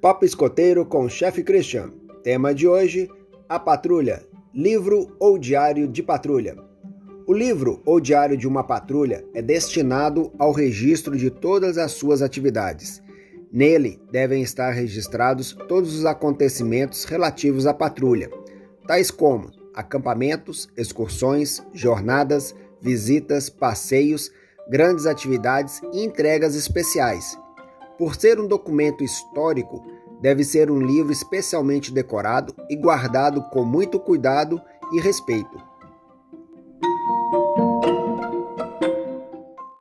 Papo Escoteiro com o chefe Christian. Tema de hoje: A Patrulha. Livro ou diário de patrulha. O livro ou diário de uma patrulha é destinado ao registro de todas as suas atividades. Nele devem estar registrados todos os acontecimentos relativos à patrulha, tais como acampamentos, excursões, jornadas, visitas, passeios, grandes atividades e entregas especiais por ser um documento histórico, deve ser um livro especialmente decorado e guardado com muito cuidado e respeito.